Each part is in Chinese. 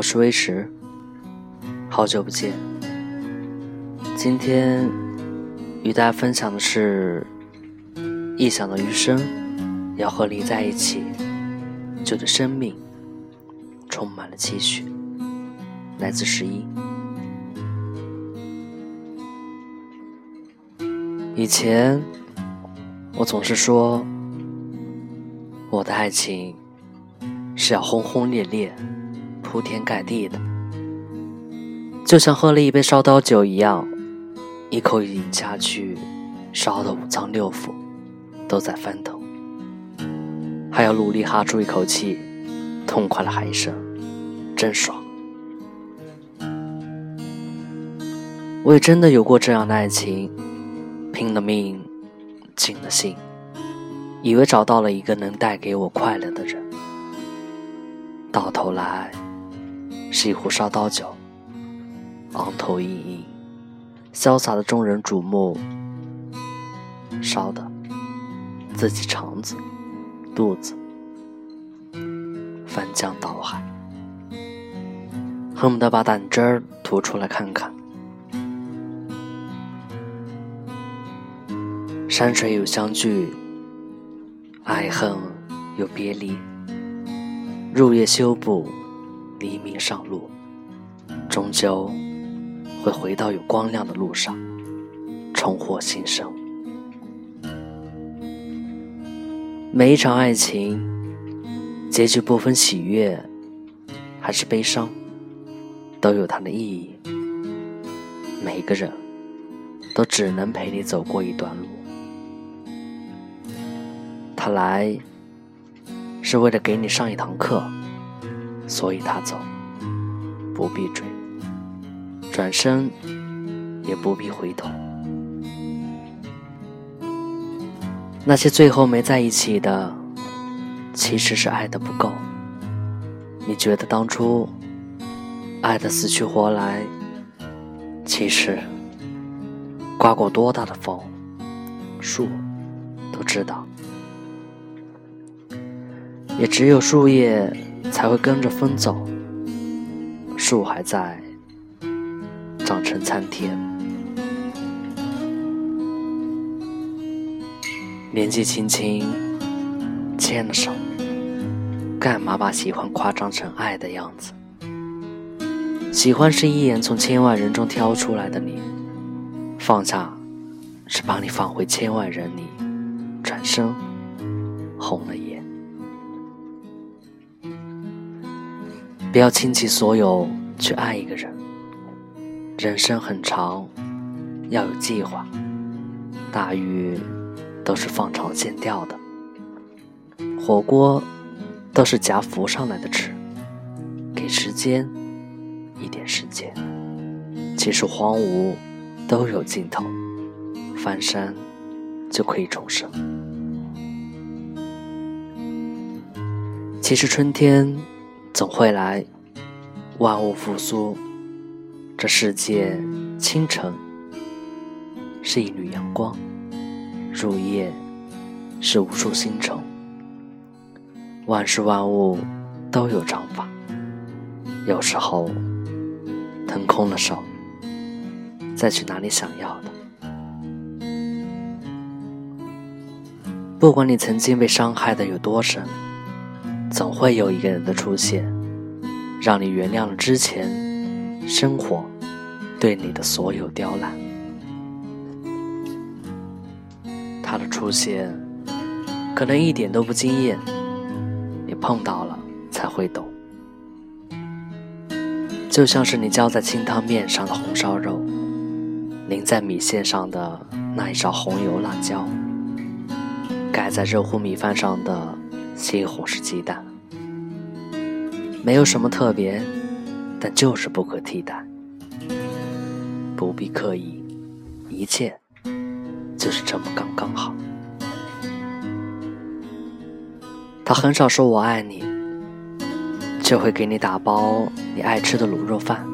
我是威石，好久不见。今天与大家分享的是臆想的余生，要和你在一起，就对生命充满了期许。来自十一。以前我总是说，我的爱情是要轰轰烈烈。铺天盖地的，就像喝了一杯烧刀酒一样，一口饮下去，烧的五脏六腑都在翻腾，还要努力哈出一口气，痛快的喊一声“真爽”。我也真的有过这样的爱情，拼了命，尽了心，以为找到了一个能带给我快乐的人，到头来。是一壶烧刀酒，昂头盈盈，潇洒的众人瞩目，烧的自己肠子、肚子翻江倒海，恨不得把胆汁儿吐出来看看。山水有相聚，爱恨有别离，入夜修补。黎明上路，终究会回到有光亮的路上，重获新生。每一场爱情，结局不分喜悦还是悲伤，都有它的意义。每一个人都只能陪你走过一段路。他来是为了给你上一堂课。所以他走，不必追，转身也不必回头。那些最后没在一起的，其实是爱的不够。你觉得当初爱的死去活来，其实刮过多大的风，树都知道，也只有树叶。才会跟着风走，树还在，长成参天。年纪轻轻牵了手，干嘛把喜欢夸张成爱的样子？喜欢是一眼从千万人中挑出来的你，放下是把你放回千万人里，转身红了眼。不要倾其所有去爱一个人。人生很长，要有计划。大鱼都是放长线钓的，火锅都是夹浮上来的吃。给时间一点时间，其实荒芜都有尽头，翻山就可以重生。其实春天。总会来，万物复苏。这世界清晨是一缕阳光，入夜是无数星辰。万事万物都有章法，有时候腾空了手，再去拿你想要的。不管你曾经被伤害的有多深。总会有一个人的出现，让你原谅了之前生活对你的所有刁难。他的出现可能一点都不惊艳，你碰到了才会懂。就像是你浇在清汤面上的红烧肉，淋在米线上的那一勺红油辣椒，盖在热乎米饭上的。西红柿鸡蛋，没有什么特别，但就是不可替代。不必刻意，一切就是这么刚刚好。他很少说我爱你，就会给你打包你爱吃的卤肉饭。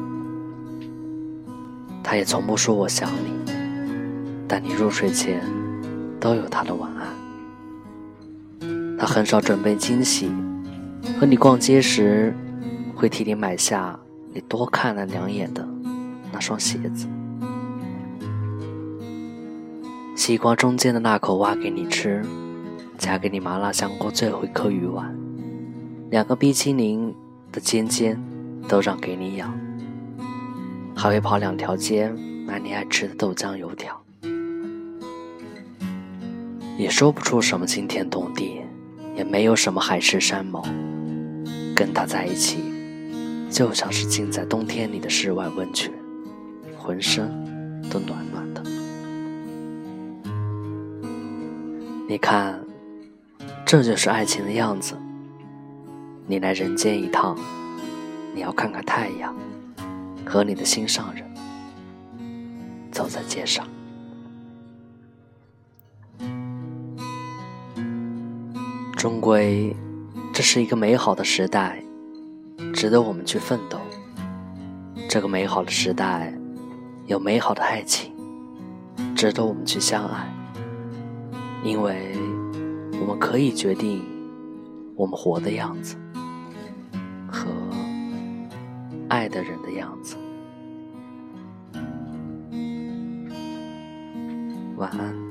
他也从不说我想你，但你入睡前都有他的晚安。他很少准备惊喜，和你逛街时会替你买下你多看了两眼的那双鞋子。西瓜中间的那口挖给你吃，夹给你麻辣香锅最后一颗鱼丸，两个冰淇淋的尖尖都让给你咬，还会跑两条街买你爱吃的豆浆油条。也说不出什么惊天动地，也没有什么海誓山盟，跟他在一起，就像是浸在冬天里的室外温泉，浑身都暖暖的。你看，这就是爱情的样子。你来人间一趟，你要看看太阳，和你的心上人走在街上。终归，这是一个美好的时代，值得我们去奋斗。这个美好的时代，有美好的爱情，值得我们去相爱。因为我们可以决定我们活的样子和爱的人的样子。晚安。